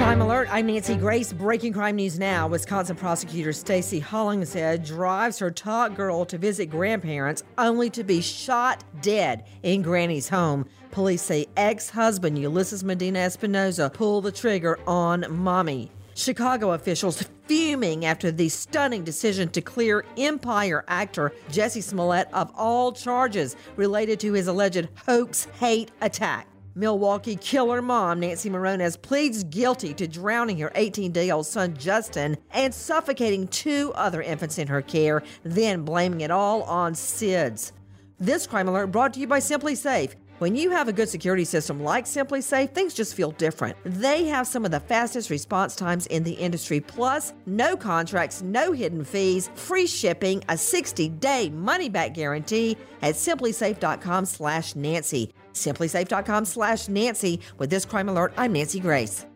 Crime alert. I'm Nancy Grace. Breaking crime news now. Wisconsin prosecutor Stacy Hollingshead drives her tot girl to visit grandparents only to be shot dead in Granny's home. Police say ex husband Ulysses Medina Espinoza pulled the trigger on mommy. Chicago officials fuming after the stunning decision to clear Empire actor Jussie Smollett of all charges related to his alleged hoax hate attack. Milwaukee killer mom Nancy Morones pleads guilty to drowning her 18 day old son Justin and suffocating two other infants in her care, then blaming it all on SIDS. This crime alert brought to you by SimpliSafe. When you have a good security system like SimpliSafe, things just feel different. They have some of the fastest response times in the industry, plus no contracts, no hidden fees, free shipping, a 60-day money-back guarantee at simplisafe.com/nancy. Simplisafe.com slash Nancy. With this crime alert, I'm Nancy Grace.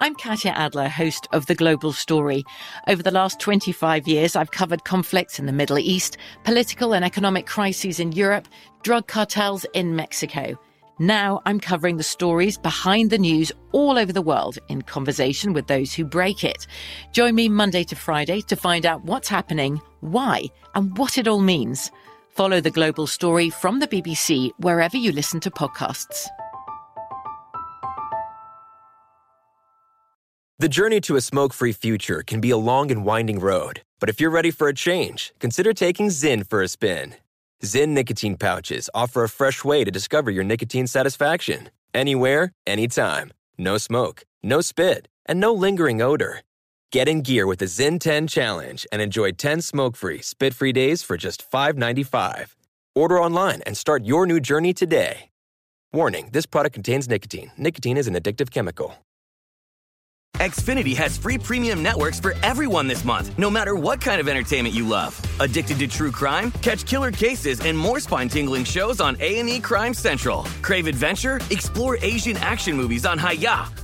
I'm Katya Adler, host of The Global Story. Over the last 25 years, I've covered conflicts in the Middle East, political and economic crises in Europe, drug cartels in Mexico. Now I'm covering the stories behind the news all over the world in conversation with those who break it. Join me Monday to Friday to find out what's happening, why, and what it all means. Follow the global story from the BBC wherever you listen to podcasts. The journey to a smoke free future can be a long and winding road, but if you're ready for a change, consider taking Zyn for a spin. Zyn nicotine pouches offer a fresh way to discover your nicotine satisfaction anywhere, anytime. No smoke, no spit, and no lingering odor. Get in gear with the Zyn 10 Challenge and enjoy 10 smoke free, spit free days for just $5.95. Order online and start your new journey today. Warning this product contains nicotine. Nicotine is an addictive chemical. Xfinity has free premium networks for everyone this month, no matter what kind of entertainment you love. Addicted to true crime? Catch killer cases and more spine-tingling shows on A&E Crime Central. Crave adventure? Explore Asian action movies on Hi-YAH.